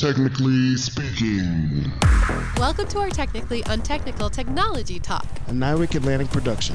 Technically speaking. Welcome to our technically untechnical technology talk. A NIWC Atlantic production.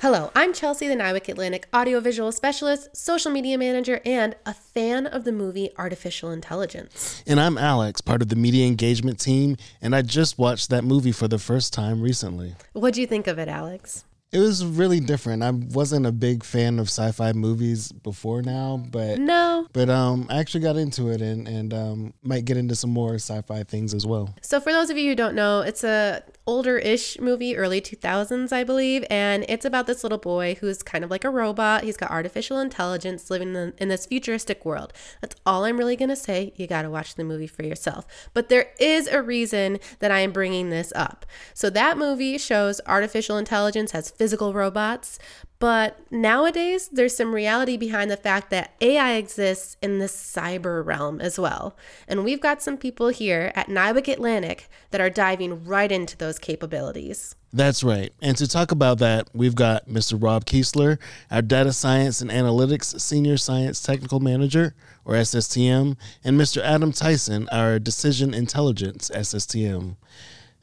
Hello, I'm Chelsie, the NIWC Atlantic audiovisual specialist, social media manager, and a fan of the movie Artificial Intelligence. And I'm Alex, part of the media engagement team, and I just watched that movie for the first time recently. What do you think of it, Alex? It was really different. I wasn't a big fan of sci-fi movies before now, but No. but um, I actually got into it and and um, might get into some more sci-fi things as well. So for those of you who don't know, it's a older-ish movie, early 2000s, I believe, and it's about this little boy who's kind of like a robot. He's got artificial intelligence living in, in this futuristic world. That's all I'm really going to say. You got to watch the movie for yourself. But there is a reason that I am bringing this up. So that movie shows artificial intelligence has physical robots, but nowadays, there's some reality behind the fact that AI exists in the cyber realm as well. And we've got some people here at NIWC Atlantic that are diving right into those capabilities. That's right. And to talk about that, we've got Mr. Rob Keisler, our Data Science and Analytics Senior Science Technical Manager, or SSTM, and Mr. Adam Tyson, our Decision Intelligence SSTM.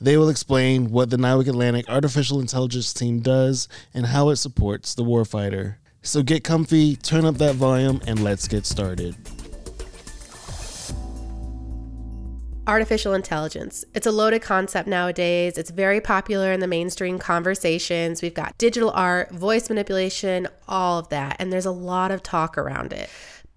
They will explain what the NIWC Atlantic Artificial Intelligence Team does and how it supports the warfighter. So get comfy, turn up that volume, and let's get started. Artificial intelligence. It's a loaded concept nowadays. It's very popular in the mainstream conversations. We've got digital art, voice manipulation, all of that. And there's a lot of talk around it.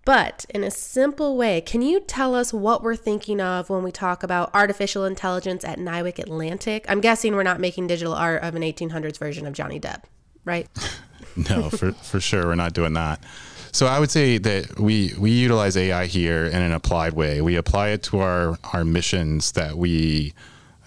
But in a simple way, can you tell us what we're thinking of when we talk about artificial intelligence at NIWC Atlantic? I'm guessing we're not making digital art of an 1800s version of Johnny Depp, right? no, for, for sure. We're not doing that. So I would say that we, we utilize AI here in an applied way. We apply it to our, our missions that we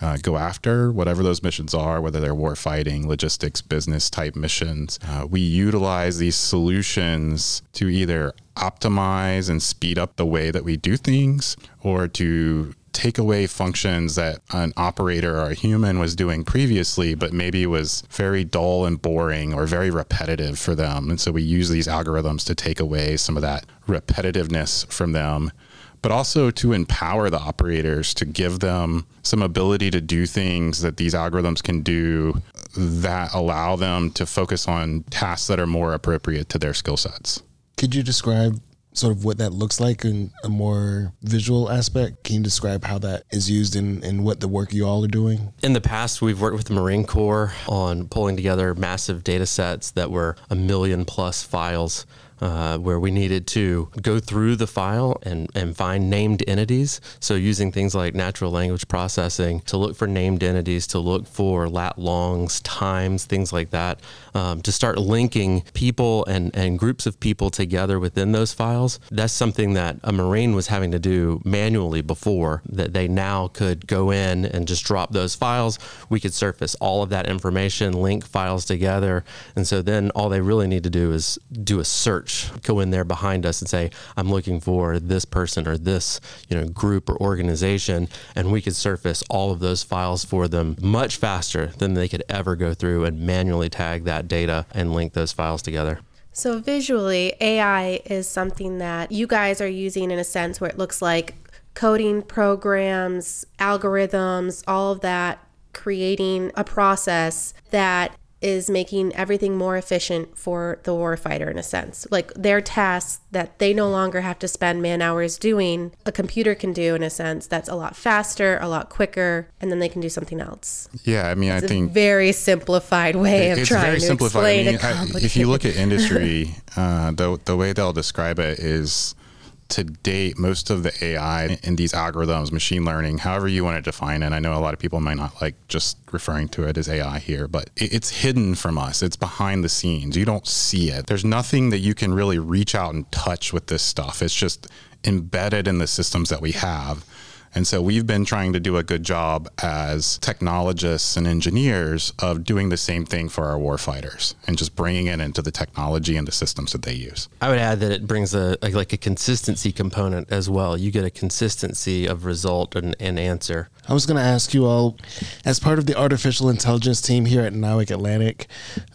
uh, go after, whatever those missions are, whether they're war fighting, logistics, business type missions. Uh, we utilize these solutions to either optimize and speed up the way that we do things or to take away functions that an operator or a human was doing previously, but maybe was very dull and boring or very repetitive for them. And so we use these algorithms to take away some of that repetitiveness from them but also to empower the operators to give them some ability to do things that these algorithms can do that allow them to focus on tasks that are more appropriate to their skill sets. Could you describe sort of what that looks like in a more visual aspect? Can you describe how that is used in, in what the work you all are doing? In the past, we've worked with the Marine Corps on pulling together massive data sets that were a million plus files uh, where we needed to go through the file and, and find named entities. So, using things like natural language processing to look for named entities, to look for lat longs, times, things like that, um, to start linking people and, and groups of people together within those files. That's something that a Marine was having to do manually before, that they now could go in and just drop those files. We could surface all of that information, link files together. And so then all they really need to do is do a search go in there behind us and say, I'm looking for this person or this, you know, group or organization. And we could surface all of those files for them much faster than they could ever go through and manually tag that data and link those files together. So, visually, AI is something that you guys are using in a sense where it looks like coding programs, algorithms, all of that, creating a process that is making everything more efficient for the warfighter in a sense. Like their tasks that they no longer have to spend man hours doing, a computer can do in a sense that's a lot faster, a lot quicker, and then they can do something else. Yeah, I mean, it's I think very simplified way of trying very to simplified. explain I mean, I- if you look at industry, uh, the the way they'll describe it is to date, most of the AI in these algorithms, machine learning, however you want to define it. I know a lot of people might not like just referring to it as AI here, but it's hidden from us. It's behind the scenes. You don't see it. There's nothing that you can really reach out and touch with this stuff. It's just embedded in the systems that we have. And so we've been trying to do a good job as technologists and engineers of doing the same thing for our warfighters and just bringing it into the technology and the systems that they use. I would add that it brings a, a like a consistency component as well. You get a consistency of result and, and answer. I was going to ask you all, as part of the artificial intelligence team here at NIWC Atlantic,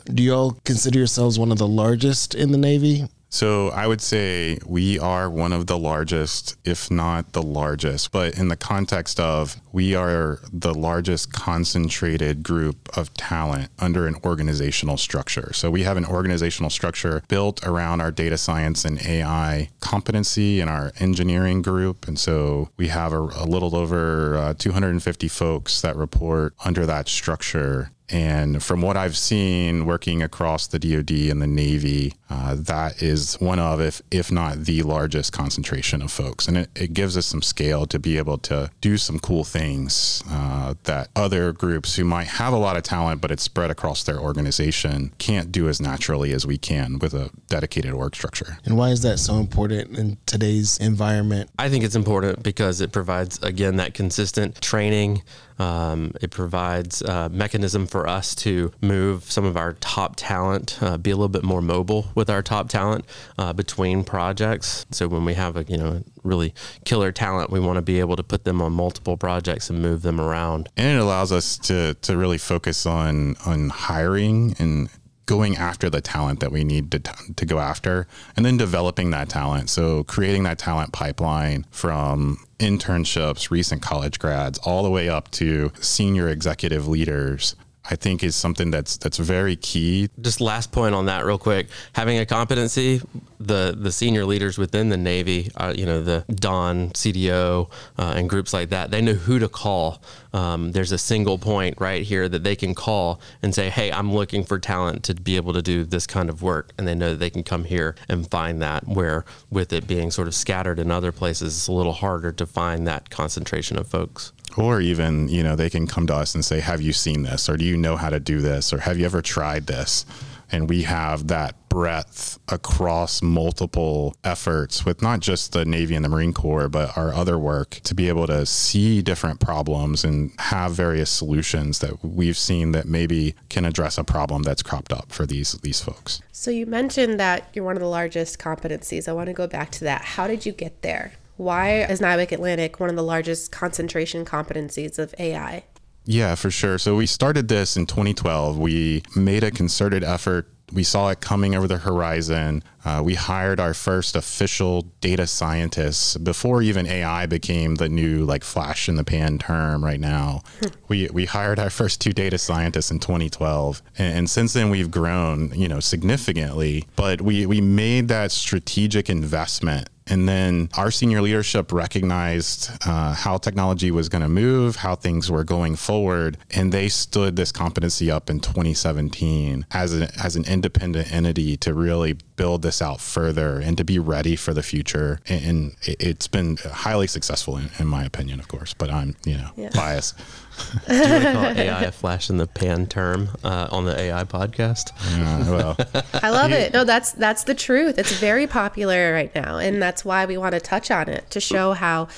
do you all consider yourselves one of the largest in the Navy? So I would say we are one of the largest, if not the largest, but in the context of we are the largest concentrated group of talent under an organizational structure. So we have an organizational structure built around our data science and AI competency in our engineering group. And so we have a, a little over uh, 250 folks that report under that structure. And from what I've seen working across the DoD and the Navy, uh, that is one of, if if not the largest concentration of folks, and it, it gives us some scale to be able to do some cool things uh, that other groups who might have a lot of talent, but it's spread across their organization, can't do as naturally as we can with a dedicated org structure. And why is that so important in today's environment? I think it's important because it provides, again, that consistent training. Um, it provides a mechanism for us to move some of our top talent, uh, be a little bit more mobile with our top talent uh, between projects. So when we have a you know really killer talent, we want to be able to put them on multiple projects and move them around. And it allows us to to really focus on on hiring and going after the talent that we need to, to go after and then developing that talent. So creating that talent pipeline from internships, recent college grads, all the way up to senior executive leaders I think is something that's that's very key. Just last point on that, real quick. Having a competency, the the senior leaders within the Navy, uh, you know, the DON CDO uh, and groups like that, they know who to call. Um, there's a single point right here that they can call and say, "Hey, I'm looking for talent to be able to do this kind of work," and they know that they can come here and find that. Where with it being sort of scattered in other places, it's a little harder to find that concentration of folks. Or even you know they can come to us and say have you seen this? Or do you know how to do this? Or have you ever tried this? And we have that breadth across multiple efforts with not just the Navy and the Marine Corps, but our other work to be able to see different problems and have various solutions that we've seen that maybe can address a problem that's cropped up for these these folks. So you mentioned that you're one of the largest competencies. I want to go back to that. How did you get there? Why is NIWC Atlantic one of the largest concentration competencies of AI? Yeah, for sure. So we started this in 2012. We made a concerted effort. We saw it coming over the horizon. Uh, we hired our first official data scientists before even AI became the new like flash in the pan term right now. we we hired our first two data scientists in 2012, and, and since then we've grown, you know, significantly. But we we made that strategic investment and then our senior leadership recognized uh, how technology was going to move, how things were going forward, and they stood this competency up in 2017 as, a, as an independent entity to really build this out further and to be ready for the future. And, it's been highly successful, in, in, my opinion, of course, but I'm, you know, yeah. biased. Do you want to call AI a flash in the pan term uh, on the AI podcast? Yeah, well, I love it. No, that's that's the truth. It's very popular right now, and that's why we want to touch on it to show how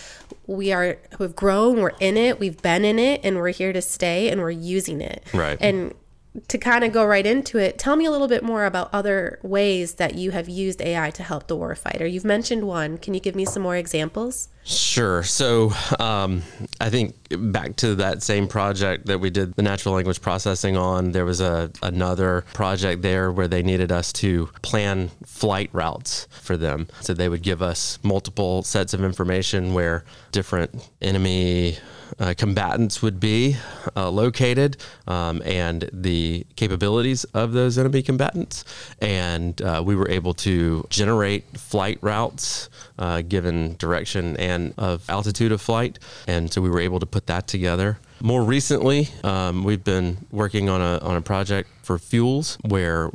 we are we've grown, we're in it, we've been in it, and we're here to stay, and we're using it. Right. And to kind of go right into it, tell me a little bit more about other ways that you have used AI to help the warfighter. You've mentioned one. Can you give me some more examples? Sure. So um, I think back to that same project that we did the natural language processing on, there was a another project there where they needed us to plan flight routes for them. So they would give us multiple sets of information where different enemy uh, combatants would be uh, located um, and the capabilities of those enemy combatants. And uh, we were able to generate flight routes uh, given direction of altitude of flight. And so we were able to put that together. More recently, um, we've been working on a, on a project for fuels where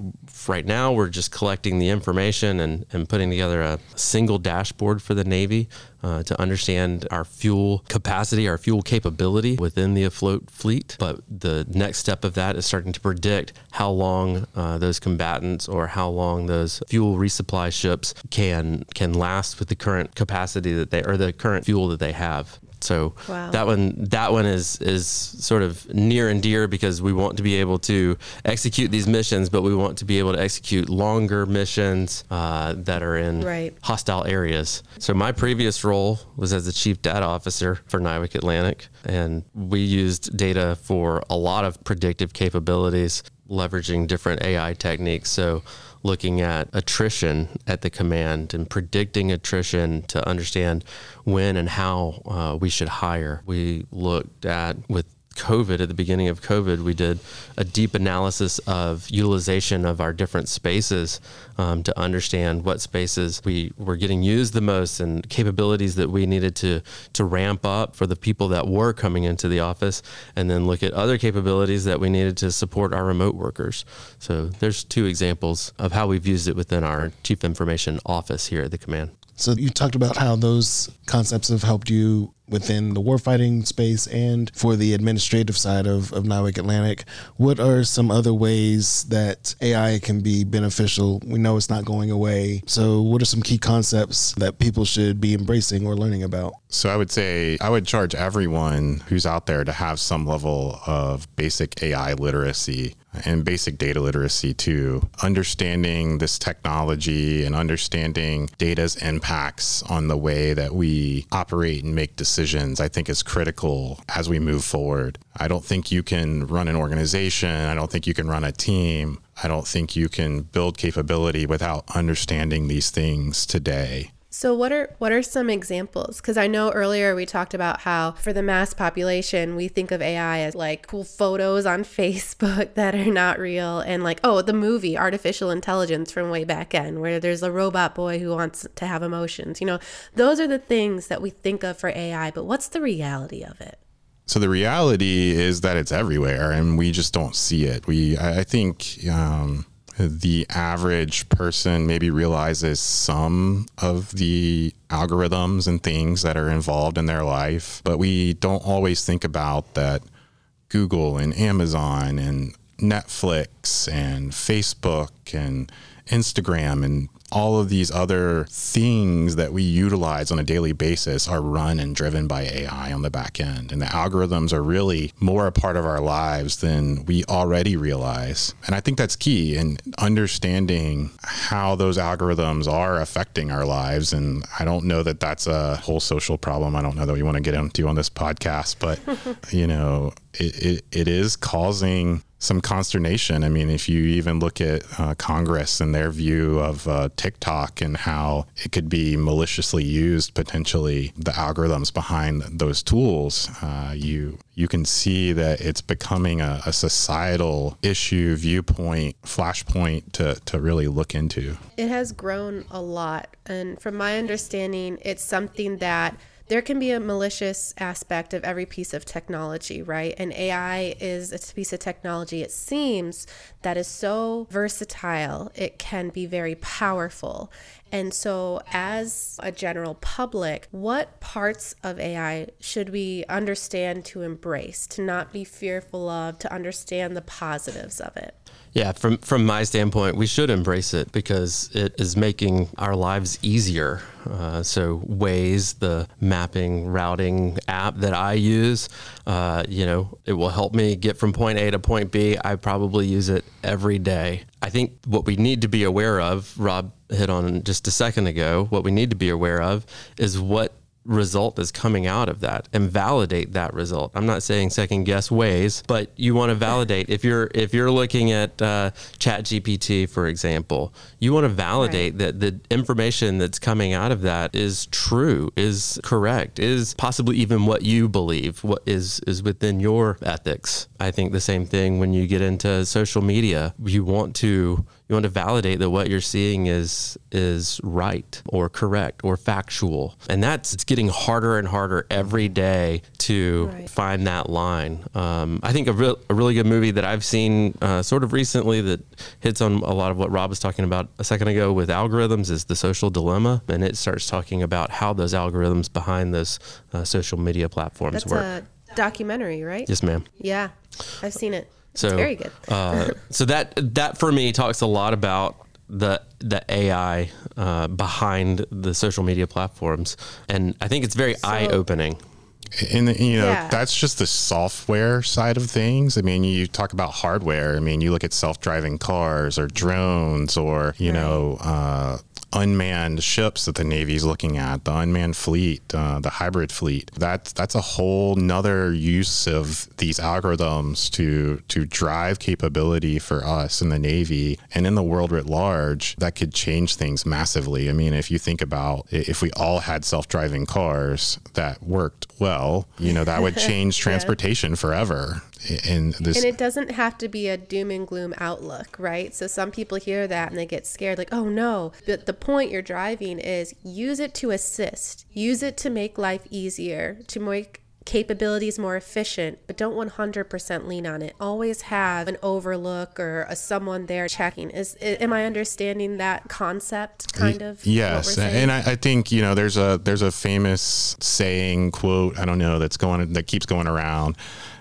right now we're just collecting the information and, and putting together a single dashboard for the Navy uh, to understand our fuel capacity, our fuel capability within the afloat fleet. But the next step of that is starting to predict how long uh, those combatants or how long those fuel resupply ships can can last with the current capacity that they or the current fuel that they have. So wow. that one that one is is sort of near and dear because we want to be able to execute these missions, but we want to be able to execute longer missions uh, that are in right. hostile areas. So my previous role was as the chief data officer for NIWC Atlantic, and we used data for a lot of predictive capabilities, leveraging different AI techniques. So looking at attrition at the command and predicting attrition to understand when and how uh, we should hire. We looked at with COVID, at the beginning of COVID, we did a deep analysis of utilization of our different spaces um, to understand what spaces we were getting used the most and capabilities that we needed to to ramp up for the people that were coming into the office, and then look at other capabilities that we needed to support our remote workers. So there's two examples of how we've used it within our chief information office here at the command. So you talked about how those concepts have helped you within the warfighting space and for the administrative side of, of NIWC Atlantic. What are some other ways that AI can be beneficial? We know it's not going away. So what are some key concepts that people should be embracing or learning about? So I would say I would charge everyone who's out there to have some level of basic AI literacy and basic data literacy too. Understanding this technology and understanding data's impacts on the way that we operate and make decisions, I think is critical as we move forward. I don't think you can run an organization. I don't think you can run a team. I don't think you can build capability without understanding these things today. So what are what are some examples? Because I know earlier we talked about how for the mass population we think of AI as like cool photos on Facebook that are not real, and like oh the movie Artificial Intelligence from way back then where there's a robot boy who wants to have emotions. You know, those are the things that we think of for AI. But what's the reality of it? So the reality is that it's everywhere, and we just don't see it. We I I think. Um, the average person maybe realizes some of the algorithms and things that are involved in their life, but we don't always think about that Google and Amazon and Netflix and Facebook and Instagram and all of these other things that we utilize on a daily basis are run and driven by AI on the back end. And the algorithms are really more a part of our lives than we already realize. And I think that's key in understanding how those algorithms are affecting our lives. And I don't know that that's a whole social problem. I don't know that we want to get into on this podcast, but, you know, it, it, it is causing some consternation. I mean, if you even look at uh, Congress and their view of uh, TikTok and how it could be maliciously used potentially, the algorithms behind those tools, uh, you you can see that it's becoming a, a societal issue, viewpoint, flashpoint to to really look into. It has grown a lot, and from my understanding, it's something that there can be a malicious aspect of every piece of technology, right? And AI is a piece of technology, it seems, that is so versatile, it can be very powerful. And so, as a general public, what parts of AI should we understand to embrace, to not be fearful of, to understand the positives of it? Yeah, from from my standpoint, we should embrace it because it is making our lives easier. Uh, so Waze, the mapping routing app that I use, uh, you know, it will help me get from point A to point B. I probably use it every day. I think what we need to be aware of, Rob hit on just a second ago, what we need to be aware of is what result is coming out of that and validate that result. I'm not saying second guess Waze, but you want to validate if you're if you're looking at uh, Chat GPT, for example, you want to validate right. that the information that's coming out of that is true, is correct, is possibly even what you believe, what is is within your ethics. I think the same thing when you get into social media. You want to you want to validate that what you're seeing is is right or correct or factual. And that's it's getting harder and harder every day to right. find that line. Um, i think a, real, a really good movie that i've seen uh, sort of recently that hits on a lot of what rob was talking about a second ago with algorithms is the social dilemma. And it starts talking about how those algorithms behind those uh, social media platforms that's work. a documentary right? Yes ma'am. Yeah i've seen it so it's very good. uh, so that that for me talks a lot about the the AI uh, behind the social media platforms, and I think it's very so, eye opening. And you know yeah. that's just the software side of things. I mean, you talk about hardware. I mean, you look at self driving cars or drones or you right. know. Uh, unmanned ships that the Navy's looking at, the unmanned fleet, uh, the hybrid fleet. That's that's a whole nother use of these algorithms to to drive capability for us in the Navy and in the world writ large. That could change things massively. I mean, if you think about if we all had self-driving cars that worked well, you know, that would change transportation forever. And this And it doesn't have to be a doom and gloom outlook, right? So some people hear that and they get scared, like, oh no. But the point you're driving is use it to assist, use it to make life easier, to make capabilities more efficient, but don't 100% lean on it. Always have an overlook or a someone there checking. Is i- am I understanding that concept kind of? Yes, and I, I think you know there's a there's a famous saying quote I don't know that's going that keeps going around,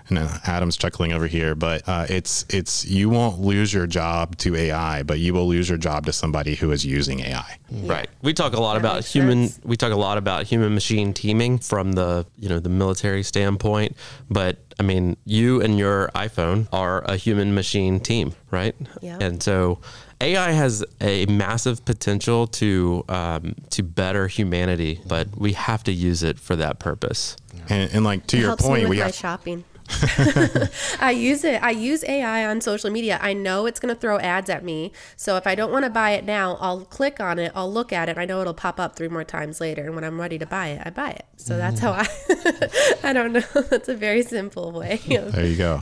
and uh, Adam's chuckling over here, but uh, it's it's you won't lose your job to AI, but you will lose your job to somebody who is using AI. Right. We talk a lot That about human. sense. We talk a lot about human machine teaming from the you know the military standpoint. But I mean, you and your iPhone are a human machine team, right? Yeah. And so AI has a massive potential to um, to better humanity, but we have to use it for that purpose. And, and like to It your point, with we my have shopping. I use it. I use AI on social media. I know it's going to throw ads at me. So if I don't want to buy it now, I'll click on it. I'll look at it. I know it'll pop up three more times later. And when I'm ready to buy it, I buy it. So mm. that's how I. I don't know. That's a very simple way. Of, there you go.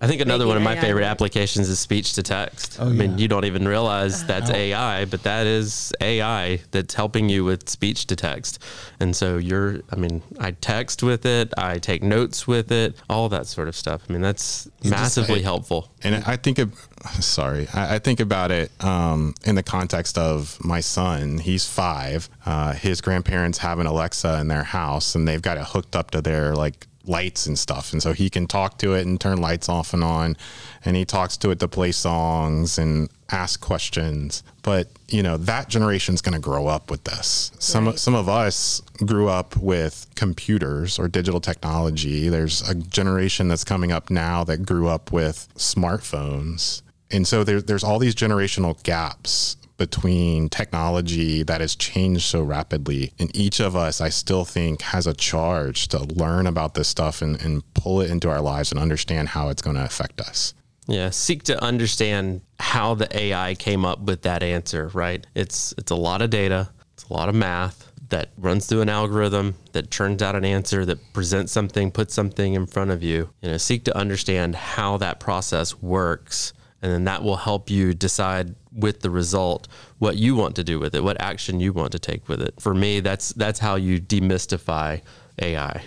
I think another one of my AI favorite work. applications is speech to text. Oh, I mean, yeah. you don't even realize uh-huh. that's AI, but that is AI that's helping you with speech to text. And so you're, I mean, I text with it, I take notes with it, all that sort of stuff. I mean, that's massively it- helpful. And I think, of, sorry, I, I think about it um, in the context of my son. He's five. Uh, his grandparents have an Alexa in their house, and they've got it hooked up to their like lights and stuff. And so he can talk to it and turn lights off and on, and he talks to it to play songs and ask questions. But you know that generation's going to grow up with this. Some Right. some of us grew up with computers or digital technology. There's a generation that's coming up now that grew up with smartphones. And so there, there's all these generational gaps between technology that has changed so rapidly. And each of us, I still think, has a charge to learn about this stuff and, and pull it into our lives and understand how it's going to affect us. Yeah, seek to understand how the AI came up with that answer, right? It's it's a lot of data, it's a lot of math that runs through an algorithm that turns out an answer that presents something, puts something in front of you. You know, seek to understand how that process works, and then that will help you decide with the result what you want to do with it, what action you want to take with it. For me, that's that's how you demystify AI.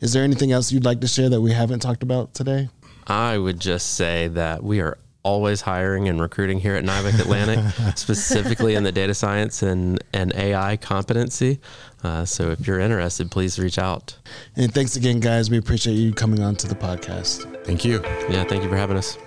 Is there anything else you'd like to share that we haven't talked about today? I would just say that we are always hiring and recruiting here at NIWC Atlantic, specifically in the data science and, and AI competency. Uh, so if you're interested, please reach out. And thanks again, guys. We appreciate you coming on to the podcast. Thank you. Yeah, thank you for having us.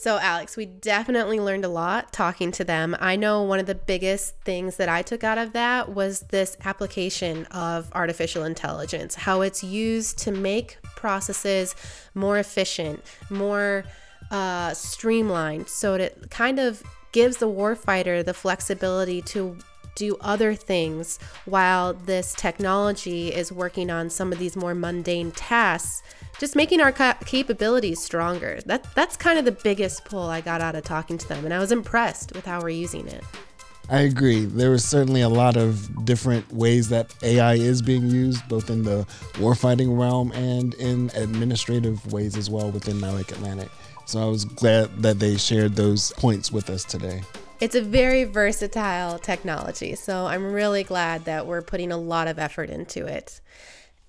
So, Alex, we definitely learned a lot talking to them. I know one of the biggest things that I took out of that was this application of artificial intelligence, how it's used to make processes more efficient, more uh, streamlined, so it kind of gives the warfighter the flexibility to do other things while this technology is working on some of these more mundane tasks just making our ca- capabilities stronger that that's kind of the biggest pull i got out of talking to them and i was impressed with how we're using it I agree. There was certainly a lot of different ways that AI is being used, both in the warfighting realm and in administrative ways as well within NIWC Atlantic. So I was glad that they shared those points with us today. It's a very versatile technology so i'm really glad that we're putting a lot of effort into it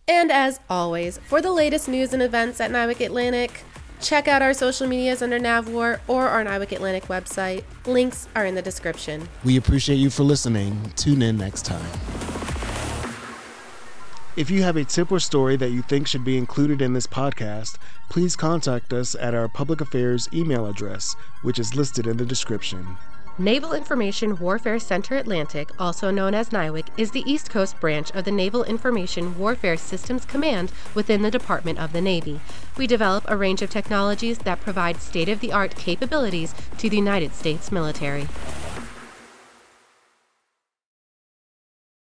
and as always for the latest news and events at NIWC Atlantic check out our social medias under NavWar or our NIWC Atlantic website links are in the description We appreciate you for listening. Tune in next time. If you have a tip or story that you think should be included in this podcast, please contact us at our public affairs email address, which is listed in the description. Naval Information Warfare Center Atlantic, also known as NIWC, is the East Coast branch of the Naval Information Warfare Systems Command within the Department of the Navy. We develop a range of technologies that provide state of the art capabilities to the United States military.